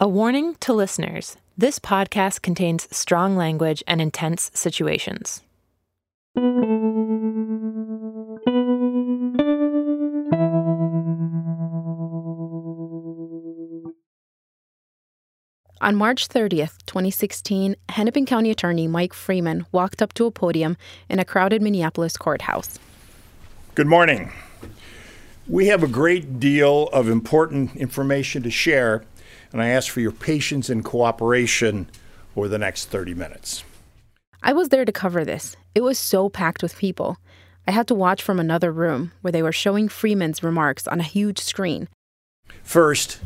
A warning to listeners this podcast contains strong language and intense situations. On March 30th, 2016, Hennepin County Attorney Mike Freeman walked up to a podium in a crowded Minneapolis courthouse. Good morning. We have a great deal of important information to share, and I ask for your patience and cooperation over the next 30 minutes. I was there to cover this. It was so packed with people. I had to watch from another room where they were showing Freeman's remarks on a huge screen. First,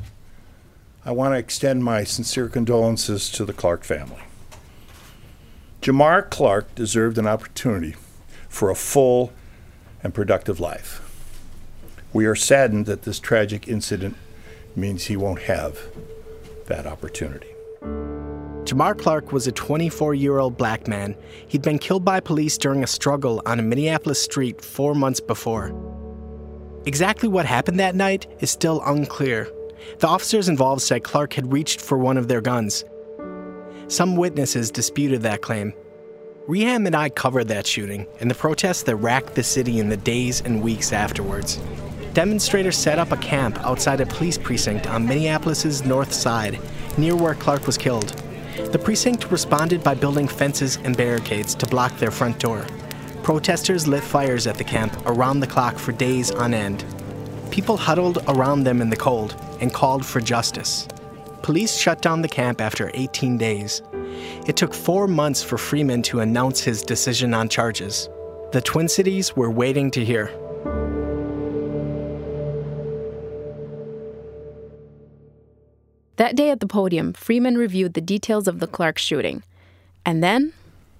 I want to extend my sincere condolences to the Clark family. Jamar Clark deserved an opportunity for a full and productive life. We are saddened that this tragic incident means he won't have that opportunity. Jamar Clark was a 24 year old black man. He'd been killed by police during a struggle on a Minneapolis street four months before. Exactly what happened that night is still unclear. The officers involved said Clark had reached for one of their guns. Some witnesses disputed that claim. Reham and I covered that shooting and the protests that racked the city in the days and weeks afterwards. Demonstrators set up a camp outside a police precinct on Minneapolis's north side, near where Clark was killed. The precinct responded by building fences and barricades to block their front door. Protesters lit fires at the camp around the clock for days on end. People huddled around them in the cold and called for justice. Police shut down the camp after 18 days. It took four months for Freeman to announce his decision on charges. The Twin Cities were waiting to hear. That day at the podium, Freeman reviewed the details of the Clark shooting. And then?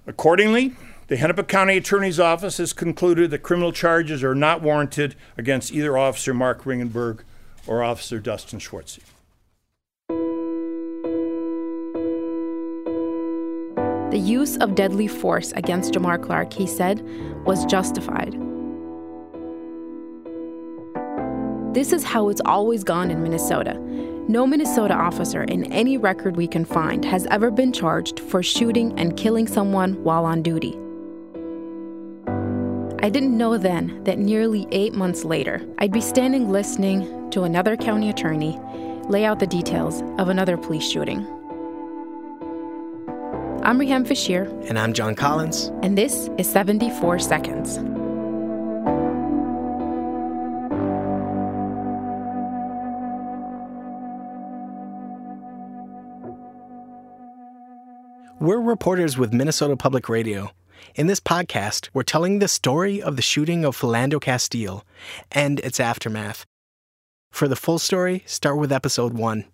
Accordingly, the Hennepin County Attorney's Office has concluded that criminal charges are not warranted against either Officer Mark Ringgenberg or Officer Dustin Schwarze. The use of deadly force against Jamar Clark, he said, was justified. This is how it's always gone in Minnesota. No Minnesota officer in any record we can find has ever been charged for shooting and killing someone while on duty. I didn't know then that nearly eight months later, I'd be standing listening to another county attorney lay out the details of another police shooting. I'm Riham Feshir. And I'm John Collins. And this is 74 Seconds. We're reporters with Minnesota Public Radio. In this podcast, we're telling the story of the shooting of Philando Castile and its aftermath. For the full story, start with episode one.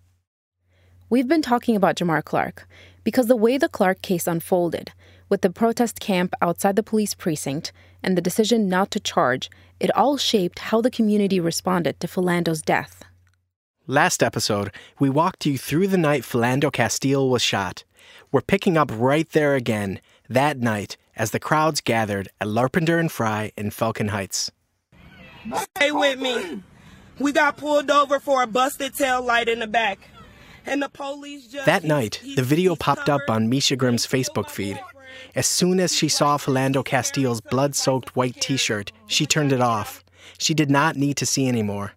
We've been talking about Jamar Clark because the way the Clark case unfolded, with the protest camp outside the police precinct and the decision not to charge, it all shaped how the community responded to Philando's death. Last episode, we walked you through the night Philando Castile was shot. We're picking up right there again, that night, as the crowds gathered at Larpenteur and Fry in Falcon Heights. Stay with me. We got pulled over for a busted tail light in the back. And the police just That night, the video popped up on Misha Grimm's Facebook feed. As soon as she saw Philando Castile's blood soaked white t shirt, she turned it off. She did not need to see anymore.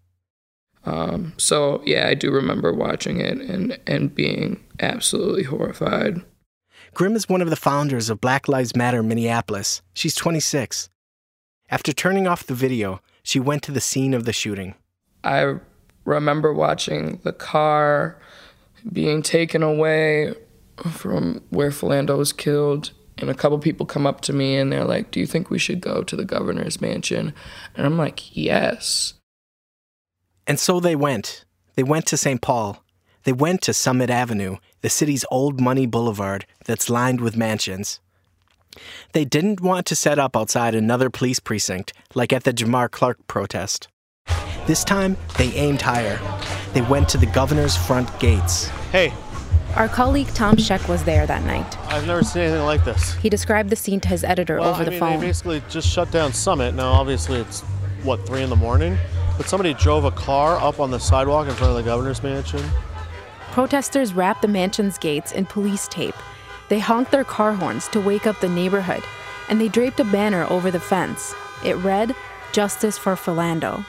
Um, so yeah, I do remember watching it and and being absolutely horrified. Grimm is one of the founders of Black Lives Matter Minneapolis. She's 26. After turning off the video, she went to the scene of the shooting. I remember watching the car being taken away from where Philando was killed. And a couple people come up to me and they're like, Do you think we should go to the governor's mansion? And I'm like, Yes. And so they went. They went to St. Paul. They went to Summit Avenue, the city's old money boulevard that's lined with mansions. They didn't want to set up outside another police precinct like at the Jamar Clark protest. This time, they aimed higher. They went to the governor's front gates. Hey, Our colleague Tom Scheck was there that night. I've never seen anything like this. He described the scene to his editor Well, over I the mean, phone. They basically just shut down Summit. Now, obviously, it's what three in the morning, but somebody drove a car up on the sidewalk in front of the governor's mansion. protesters wrapped the mansion's gates in police tape. They honked their car horns to wake up the neighborhood, and they draped a banner over the fence. It read, Justice for Philando.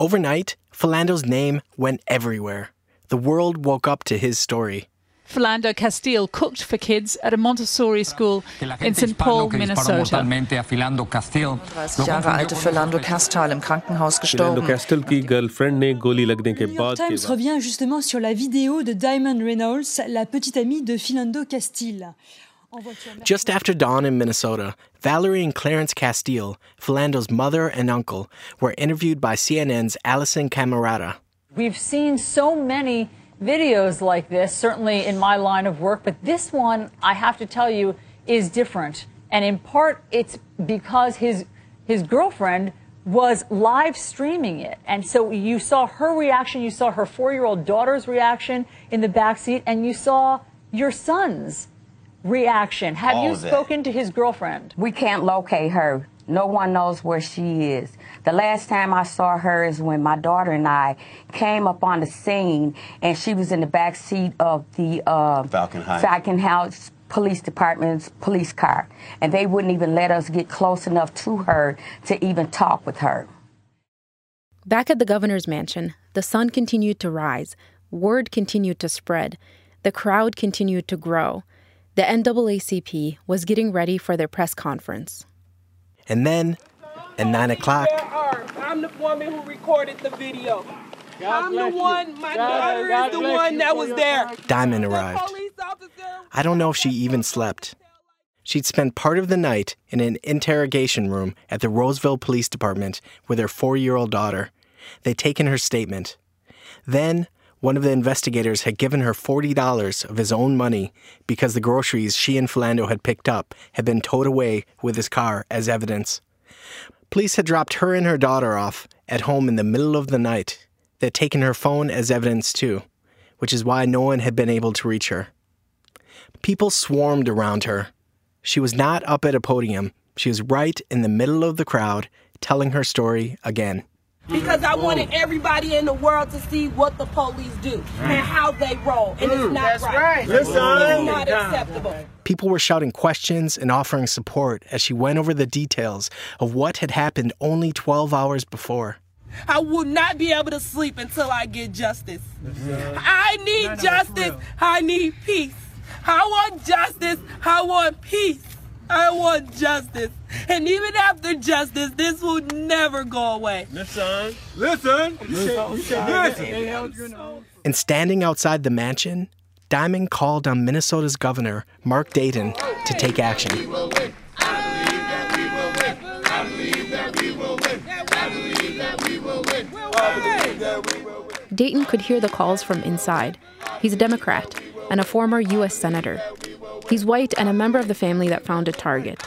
Overnight, Philando's name went everywhere. The world woke up to his story. Philando Castile cooked for kids at a Montessori school in St. Paul, Minnesota. Jahre alte Philando Castile im Krankenhaus gestorben. Times revient justement sur la vidéo de Diamond Reynolds, la petite amie de Philando Castile. Just after dawn in Minnesota, Valerie and Clarence Castile, Philando's mother and uncle, were interviewed by CNN's Alisyn Camerota. We've seen so many videos like this, certainly in my line of work, but this one, I have to tell you, is different. And in part, it's because his, his girlfriend was live streaming it. And so you saw her reaction, you saw her four year old daughter's reaction in the back seat, and you saw your son's reaction. Have All you spoken to his girlfriend? We can't locate her. No one knows where she is. The last time I saw her is when my daughter and I came up on the scene, and she was in the back seat of the uh, Falcon Heights. Falcon House Police Department's police car, and they wouldn't even let us get close enough to her to even talk with her. Back at the governor's mansion, the sun continued to rise, word continued to spread, the crowd continued to grow. The NAACP was getting ready for their press conference. And then, at 9 o'clock, I'm the woman who recorded the video. I'm the one, my daughter is the one that was there. Diamond arrived. I don't know if she even slept. She'd spent part of the night in an interrogation room at the Roseville Police Department with her four year old daughter. They'd taken her statement. Then, one of the investigators had given her $40 of his own money because the groceries she and Philando had picked up had been towed away with his car as evidence. Police had dropped her and her daughter off at home in the middle of the night. They'd taken her phone as evidence too, which is why no one had been able to reach her. People swarmed around her. She was not up at a podium. She was right in the middle of the crowd, telling her story again. Because I wanted everybody in the world to see what the police do and how they roll. And it's mm. not right. It's not acceptable. People were shouting questions and offering support as she went over the details of what had happened only 12 hours before. I will not be able to sleep until I get justice. I need justice. I need peace. I want justice. I want peace. I want justice. And even after justice, this will never go away. Listen. Listen. And standing outside the mansion, Diamond called on Minnesota's governor, Mark Dayton, to take action. Dayton could hear the calls from inside. He's a Democrat and a former U.S. Senator. He's white and a member of the family that founded Target.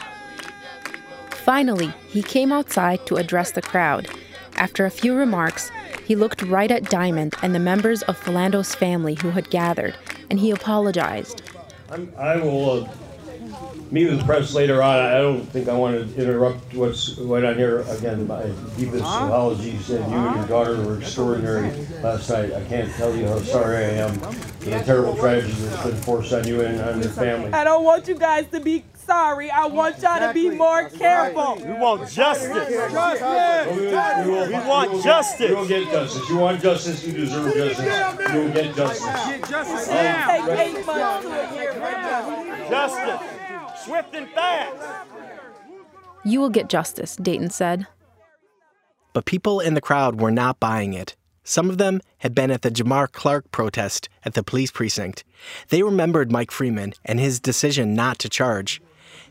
Finally, he came outside to address the crowd. After a few remarks, he looked right at Diamond and the members of Philando's family who had gathered, and he apologized. I'm, I will uh, meet with the press later on. I don't think I want to interrupt what's going on here. Again, my deepest apologies. And you and your daughter were extraordinary last night. I can't tell you how sorry I am for the terrible tragedy that's been forced on you and on your family. I don't want you guys to be sorry. I want y'all to be more careful. We want justice. We, We want justice. You will get justice. You want justice. You deserve justice. You will get justice. Take eight months to a year for justice. Justice. Swift and fast. You will get justice, Dayton said. But people in the crowd were not buying it. Some of them had been at the Jamar Clark protest at the police precinct. They remembered Mike Freeman and his decision not to charge.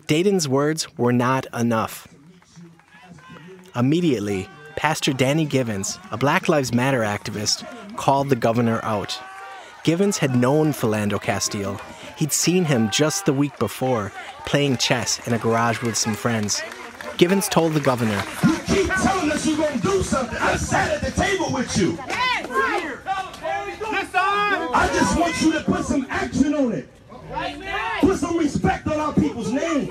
Dayton's words were not enough. Immediately, Pastor Danny Givens, a Black Lives Matter activist, called the governor out. Givens had known Philando Castile. He'd seen him just the week before, playing chess in a garage with some friends. Givens told the governor, You keep telling us you're gonna do something. I sat at the table with you. I just want you to put some action on it. Put some respect on our people's names.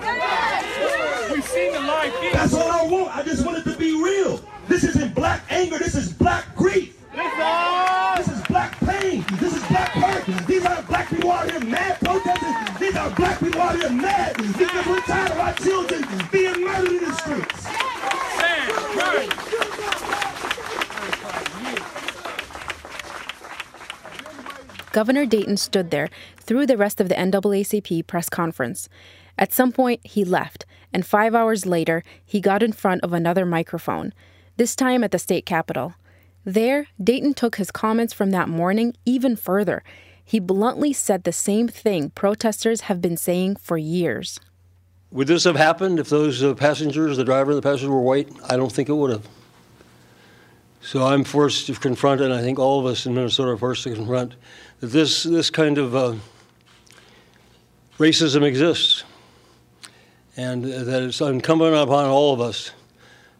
We've seen the live feed. That's all I want. I just want it to be real. This isn't black anger. This is black grief. This is black pain. This is black hurt. These aren't black people out here mad protesting. These are black people out here mad because we're tired of our children being murdered in the streets. Governor Dayton stood there through the rest of the NAACP press conference. At some point, he left, and five hours later, he got in front of another microphone, this time at the state capitol. There, Dayton took his comments from that morning even further. He bluntly said the same thing protesters have been saying for years. Would this have happened if those uh, passengers, the driver and the passenger, were white? I don't think it would have. So I'm forced to confront, and I think all of us in Minnesota are forced to confront, that this, this kind of uh, racism exists. And that it's incumbent upon all of us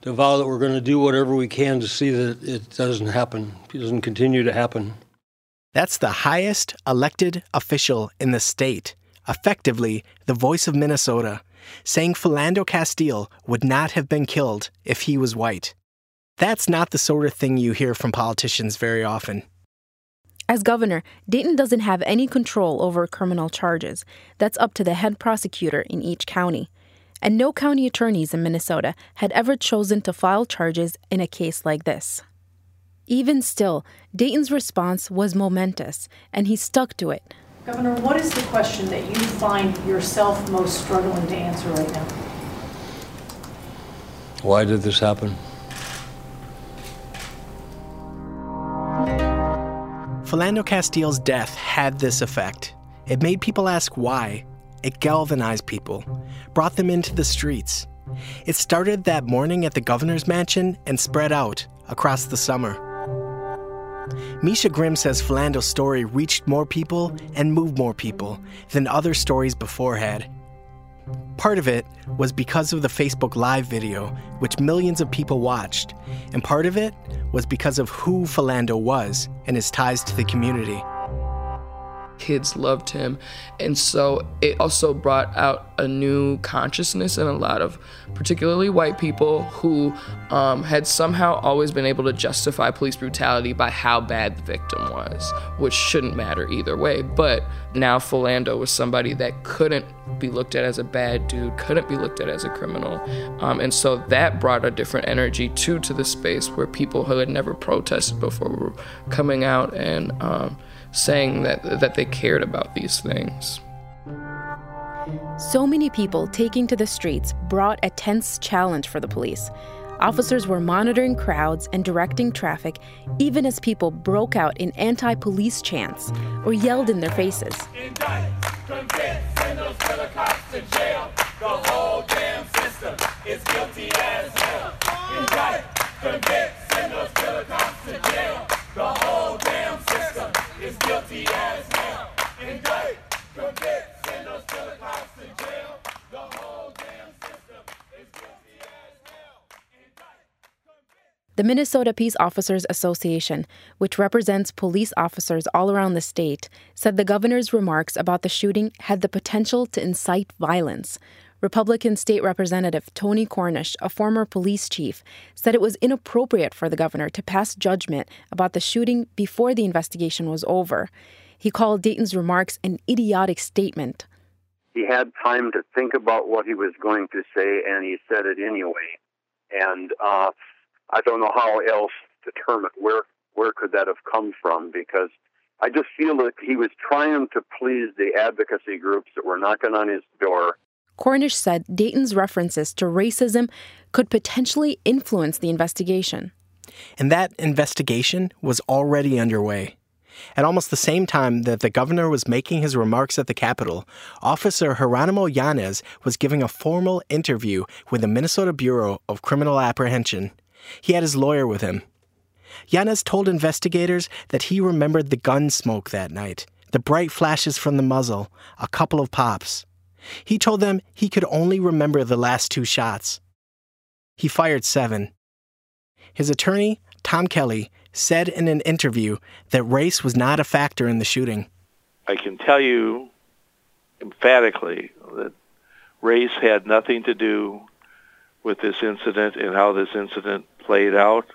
to vow that we're going to do whatever we can to see that it doesn't happen, it doesn't continue to happen. That's the highest elected official in the state, effectively the voice of Minnesota, saying Philando Castile would not have been killed if he was white. That's not the sort of thing you hear from politicians very often. As governor, Dayton doesn't have any control over criminal charges. That's up to the head prosecutor in each county. And no county attorneys in Minnesota had ever chosen to file charges in a case like this. Even still, Dayton's response was momentous, and he stuck to it. Governor, what is the question that you find yourself most struggling to answer right now? Why did this happen? Philando Castile's death had this effect. It made people ask why. It galvanized people, brought them into the streets. It started that morning at the governor's mansion and spread out across the summer. Misha Grimm says Philando's story reached more people and moved more people than other stories before had. Part of it was because of the Facebook Live video, which millions of people watched, and part of it was because of who Philando was and his ties to the community. Kids loved him. And so it also brought out a new consciousness in a lot of, particularly white people, who um, had somehow always been able to justify police brutality by how bad the victim was, which shouldn't matter either way. But now Philando was somebody that couldn't be looked at as a bad dude, couldn't be looked at as a criminal. Um, and so that brought a different energy too to the space where people who had never protested before were coming out and um, saying that that they cared about these things. So many people taking to the streets brought a tense challenge for the police. Officers were monitoring crowds and directing traffic, even as people broke out in anti police chants or yelled in their faces. Indict, convict. The is guilty as hell. Indict, send those killer cops to jail. The whole damn system is guilty as hell. Indict. The Minnesota Peace Officers Association, which represents police officers all around the state, said the governor's remarks about the shooting had the potential to incite violence. Republican State Representative Tony Cornish, a former police chief, said it was inappropriate for the governor to pass judgment about the shooting before the investigation was over. He called Dayton's remarks an idiotic statement. He had time to think about what he was going to say, and he said it anyway. And uh, I don't know how else to term it. Where where could that have come from? Because I just feel that he was trying to please the advocacy groups that were knocking on his door. Cornish said Dayton's references to racism could potentially influence the investigation. And that investigation was already underway. At almost the same time that the governor was making his remarks at the Capitol, Officer Geronimo Yanez was giving a formal interview with the Minnesota Bureau of Criminal Apprehension. He had his lawyer with him. Yanez told investigators that he remembered the gun smoke that night, the bright flashes from the muzzle, a couple of pops. He told them he could only remember the last two shots. He fired seven. His attorney, Tom Kelly, said in an interview that race was not a factor in the shooting. I can tell you emphatically that race had nothing to do with this incident and how this incident played out.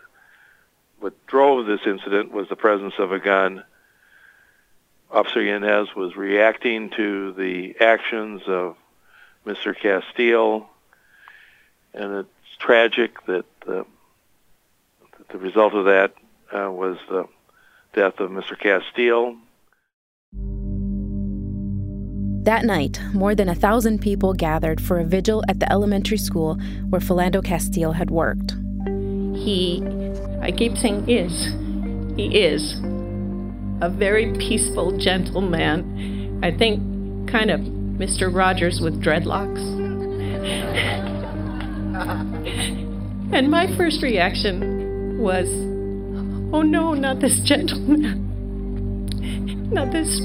What drove this incident was the presence of a gun. Officer Yanez was reacting to the actions of Mr. Castile, and it's tragic that, uh, that the result of that uh, was the death of Mr. Castile. That night, more than a thousand people gathered for a vigil at the elementary school where Philando Castile had worked. He, I keep saying is, he is a very peaceful, gentle man. I think kind of Mr. Rogers with dreadlocks. and my first reaction was, oh no, not this gentleman. Not this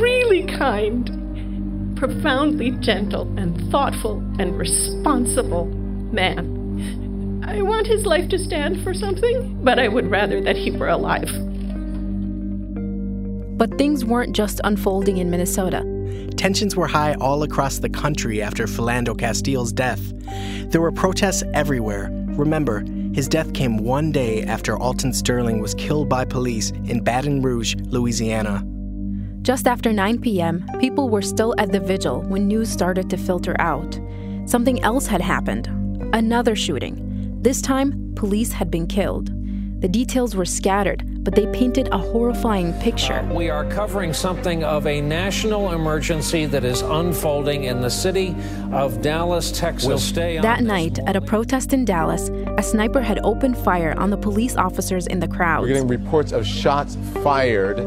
really kind profoundly gentle and thoughtful and responsible man. I want his life to stand for something, but I would rather that he were alive. But things weren't just unfolding in Minnesota. Tensions were high all across the country after Philando Castile's death. There were protests everywhere. Remember, his death came one day after Alton Sterling was killed by police in Baton Rouge, Louisiana. Just after 9 p.m., people were still at the vigil when news started to filter out. Something else had happened another shooting. This time, police had been killed. The details were scattered, but they painted a horrifying picture. Uh, we are covering something of a national emergency that is unfolding in the city of Dallas, Texas. We'll stay that night, at a protest in Dallas, a sniper had opened fire on the police officers in the crowd. We're getting reports of shots fired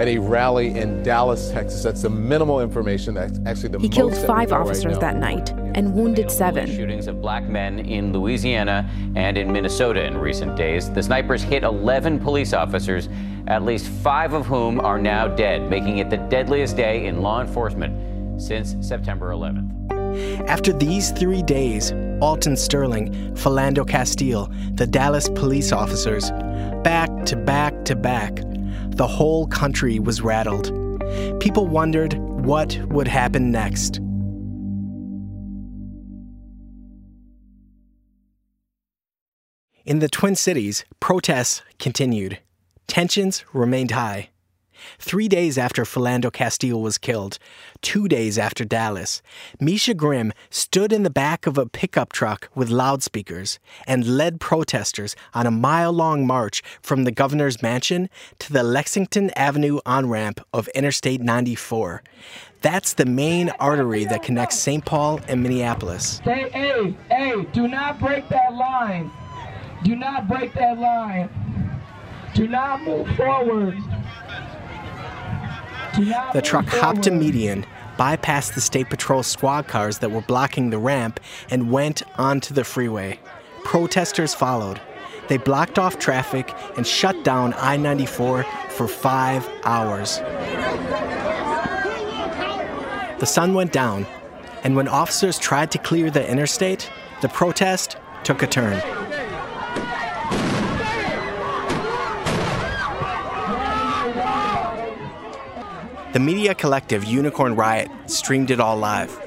at a rally in Dallas, Texas. That's the minimal information. That's actually the he most killed five officers now. that night and wounded seven. Shootings of black men in Louisiana and in Minnesota in recent days. The snipers hit 11 police officers, at least five of whom are now dead, making it the deadliest day in law enforcement since September 11th. After these three days, Alton Sterling, Philando Castile, the Dallas police officers, back to back to back, the whole country was rattled. People wondered what would happen next. In the Twin Cities, protests continued. Tensions remained high. Three days after Philando Castile was killed, two days after Dallas, Misha Grimm stood in the back of a pickup truck with loudspeakers and led protesters on a mile long march from the governor's mansion to the Lexington Avenue on ramp of Interstate 94. That's the main artery that connects St. Paul and Minneapolis. Hey, hey, hey, do not break that line. Do not break that line. Do not move forward. The truck hopped a median, bypassed the State Patrol squad cars that were blocking the ramp, and went onto the freeway. Protesters followed. They blocked off traffic and shut down I 94 for five hours. The sun went down, and when officers tried to clear the interstate, the protest took a turn. The media collective Unicorn Riot streamed it all live.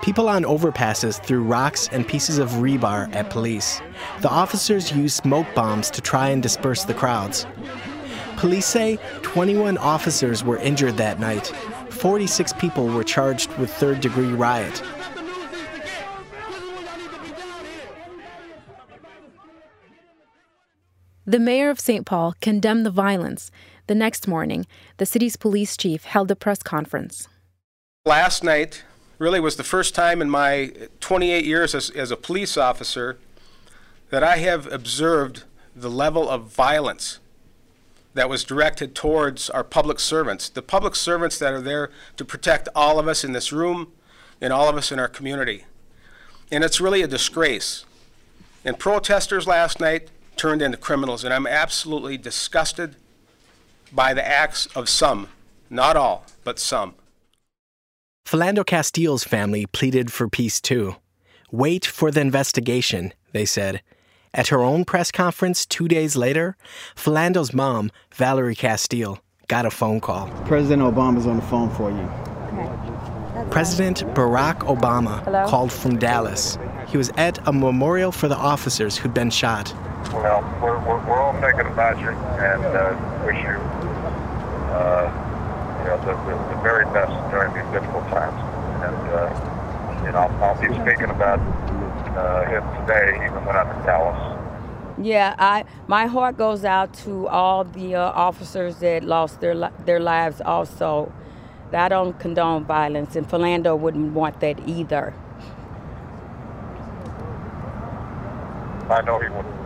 People on overpasses threw rocks and pieces of rebar at police. The officers used smoke bombs to try and disperse the crowds. Police say 21 officers were injured that night. 46 people were charged with third degree riot. The mayor of St. Paul condemned the violence. The next morning, the city's police chief held a press conference. Last night really was the first time in my 28 years as, as a police officer that I have observed the level of violence that was directed towards our public servants, the public servants that are there to protect all of us in this room and all of us in our community. And it's really a disgrace. And protesters last night turned into criminals, and I'm absolutely disgusted by the acts of some, not all, but some. Philando Castile's family pleaded for peace too. Wait for the investigation, they said. At her own press conference two days later, Philando's mom, Valerie Castile, got a phone call. President Obama's on the phone for you. Okay. President Barack Obama Hello? called from Dallas. He was at a memorial for the officers who'd been shot. Well, we're, we're, we're all thinking about you and uh, wish you, uh, you know, the, the, the very best during these difficult times. And, uh, you know, I'll, I'll be speaking about uh, him today, even when I'm in Dallas. Yeah, I my heart goes out to all the uh, officers that lost their li- their lives. Also, I don't condone violence, and Philando wouldn't want that either. I know he wouldn't.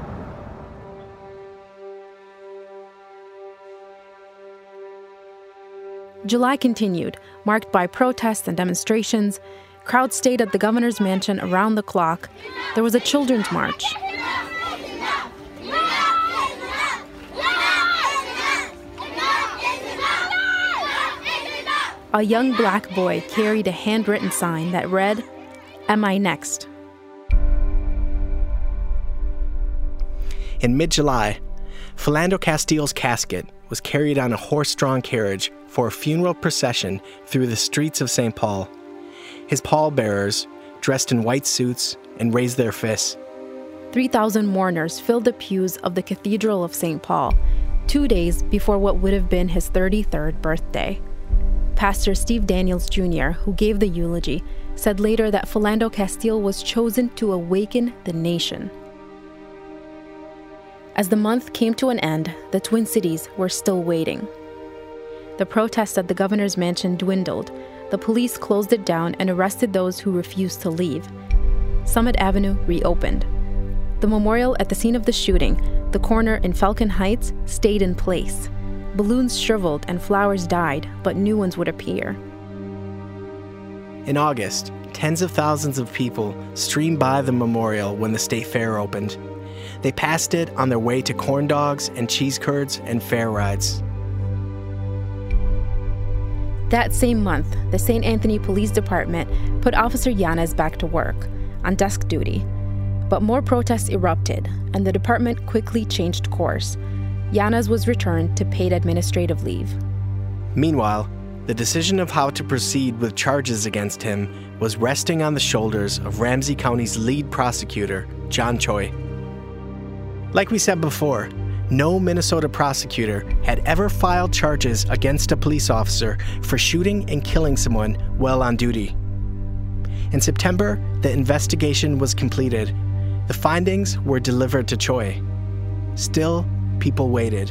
July continued, marked by protests and demonstrations. Crowds stayed at the governor's mansion around the clock. There was a children's march. A young black boy carried a handwritten sign that read, Am I next? In mid July, Philando Castile's casket was carried on a horse drawn carriage for a funeral procession through the streets of St. Paul. His pallbearers, dressed in white suits, and raised their fists. 3,000 mourners filled the pews of the Cathedral of St. Paul, two days before what would have been his 33rd birthday. Pastor Steve Daniels Jr., who gave the eulogy, said later that Philando Castile was chosen to awaken the nation. As the month came to an end, the Twin Cities were still waiting. The protests at the governor's mansion dwindled. The police closed it down and arrested those who refused to leave. Summit Avenue reopened. The memorial at the scene of the shooting, the corner in Falcon Heights, stayed in place. Balloons shriveled and flowers died, but new ones would appear. In August, tens of thousands of people streamed by the memorial when the state fair opened. They passed it on their way to corn dogs and cheese curds and fair rides. That same month, the St. Anthony Police Department put Officer Yanez back to work, on desk duty. But more protests erupted, and the department quickly changed course. Yanez was returned to paid administrative leave. Meanwhile, the decision of how to proceed with charges against him was resting on the shoulders of Ramsey County's lead prosecutor, John Choi. Like we said before, no Minnesota prosecutor had ever filed charges against a police officer for shooting and killing someone while on duty. In September, the investigation was completed. The findings were delivered to Choi. Still, people waited.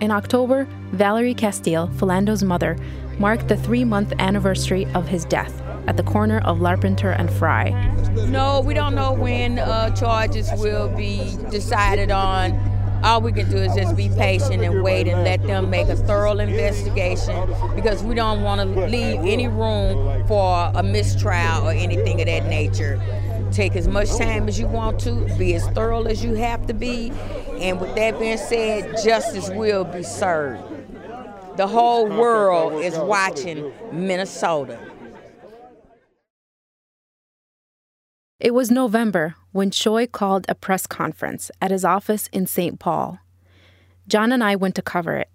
In October, Valerie Castile, Philando's mother, marked the three month anniversary of his death at the corner of Larpenteur and Fry. No, we don't know when uh, charges will be decided on. All we can do is just be patient and wait and let them make a thorough investigation because we don't want to leave any room for a mistrial or anything of that nature. Take as much time as you want to, be as thorough as you have to be, and with that being said, justice will be served. The whole world is watching Minnesota. It was November when Choi called a press conference at his office in St. Paul. John and I went to cover it.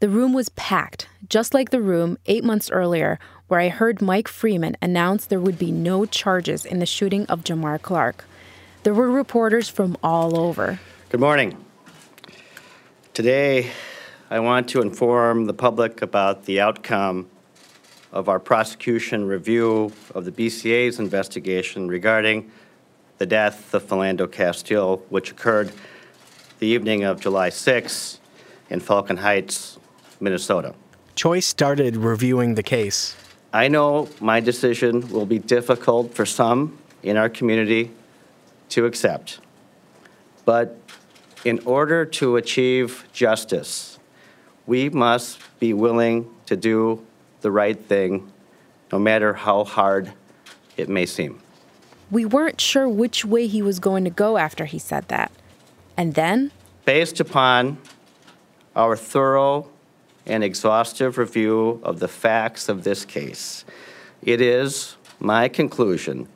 The room was packed, just like the room eight months earlier where I heard Mike Freeman announce there would be no charges in the shooting of Jamar Clark. There were reporters from all over. Good morning. Today, I want to inform the public about the outcome of our prosecution review of the BCA's investigation regarding the death of Philando Castile, which occurred the evening of July 6 in Falcon Heights, Minnesota. Choi started reviewing the case. I know my decision will be difficult for some in our community to accept, but in order to achieve justice, we must be willing to do the right thing, no matter how hard it may seem. We weren't sure which way he was going to go after he said that. And then, Based upon our thorough and exhaustive review of the facts of this case, it is my conclusion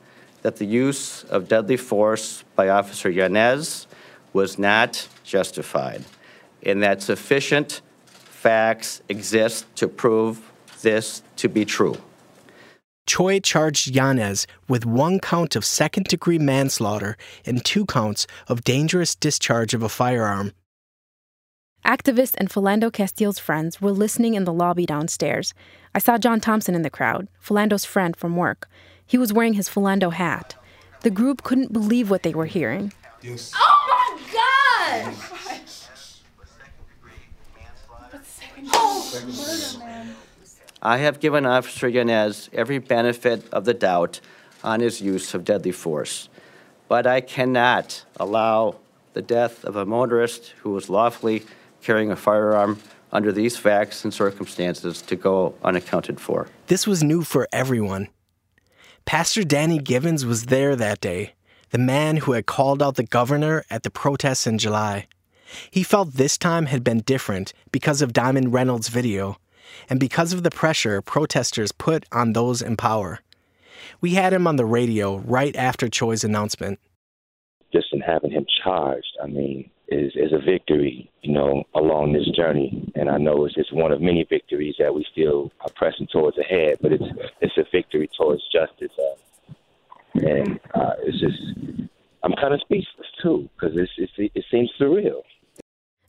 that the use of deadly force by Officer Yanez was not justified, and that sufficient facts exist to prove this to be true. Choi charged Yanez with one count of second degree manslaughter and two counts of dangerous discharge of a firearm. Activist and Philando Castile's friends were listening in the lobby downstairs. I saw John Thompson in the crowd, Philando's friend from work. He was wearing his Philando hat. The group couldn't believe what they were hearing. Oh my god! Oh, I have given Officer Yanez every benefit of the doubt on his use of deadly force, but I cannot allow the death of a motorist who was lawfully carrying a firearm under these facts and circumstances to go unaccounted for. This was new for everyone. Pastor Danny Givens was there that day, the man who had called out the governor at the protests in July. He felt this time had been different because of Diamond Reynolds' video and because of the pressure protesters put on those in power. We had him on the radio right after Choi's announcement. Just in having him charged, I mean, is is a victory, you know, along this journey. And I know it's just one of many victories that we still are pressing towards ahead, but it's it's a victory towards justice. Uh, and uh, it's just, I'm kind of speechless too, because it's, it's it seems surreal.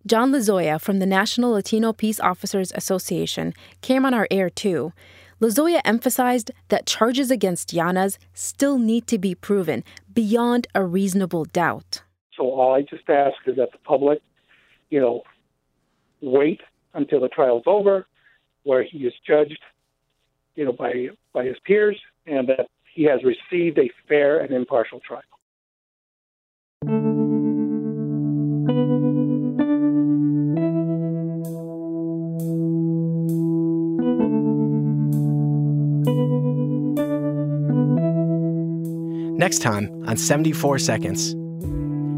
John Lazoya from the National Latino Peace Officers Association came on our air too. Lazoya emphasized that charges against Yanez still need to be proven beyond a reasonable doubt. So all I just ask is that the public, you know, wait until the trial's over, where he is judged, you know, by by his peers, and that he has received a fair and impartial trial. Next time on 74 Seconds.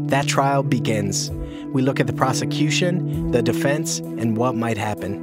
That trial begins. We look at the prosecution, the defense, and what might happen.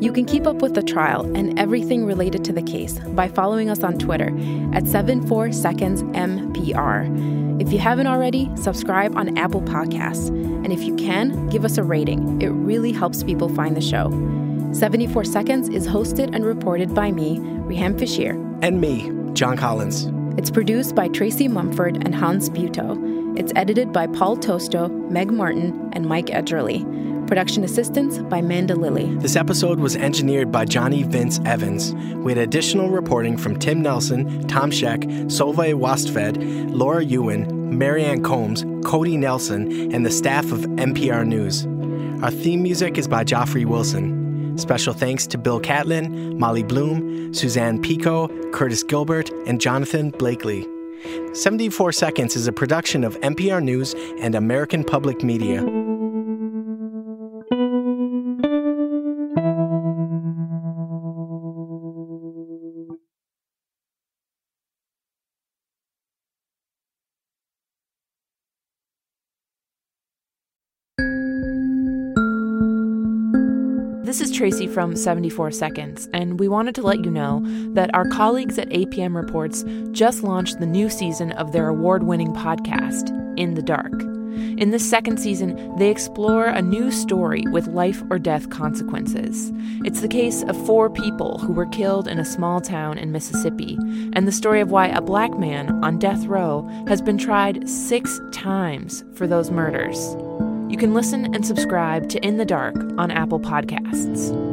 You can keep up with the trial and everything related to the case by following us on Twitter at 74secondsmpr. If you haven't already, subscribe on Apple Podcasts. And if you can, give us a rating. It really helps people find the show. 74 Seconds is hosted and reported by me, Riham Feshir. And me, John Collins. It's produced by Tracy Mumford and Hans Buetow. It's edited by Paul Tosto, Meg Martin, and Mike Edgerly. Production assistance by Manda Lilly. This episode was engineered by Johnny Vince Evans. We had additional reporting from Tim Nelson, Tom Scheck, Solvejg Wastvedt, Laura Yuen, Marianne Combs, Cody Nelson, and the staff of MPR News. Our theme music is by Joffrey Wilson. Special thanks to Bill Catlin, Molly Bloom, Suzanne Pico, Curtis Gilbert, and Jonathan Blakely. 74 Seconds is a production of MPR News and American Public Media. Tracy from 74 Seconds, and we wanted to let you know that our colleagues at APM Reports just launched the new season of their award winning podcast, In the Dark. In this second season, they explore a new story with life or death consequences. It's the case of four people who were killed in a small town in Mississippi, and the story of why a black man on death row has been tried six times for those murders. You can listen and subscribe to In the Dark on Apple Podcasts.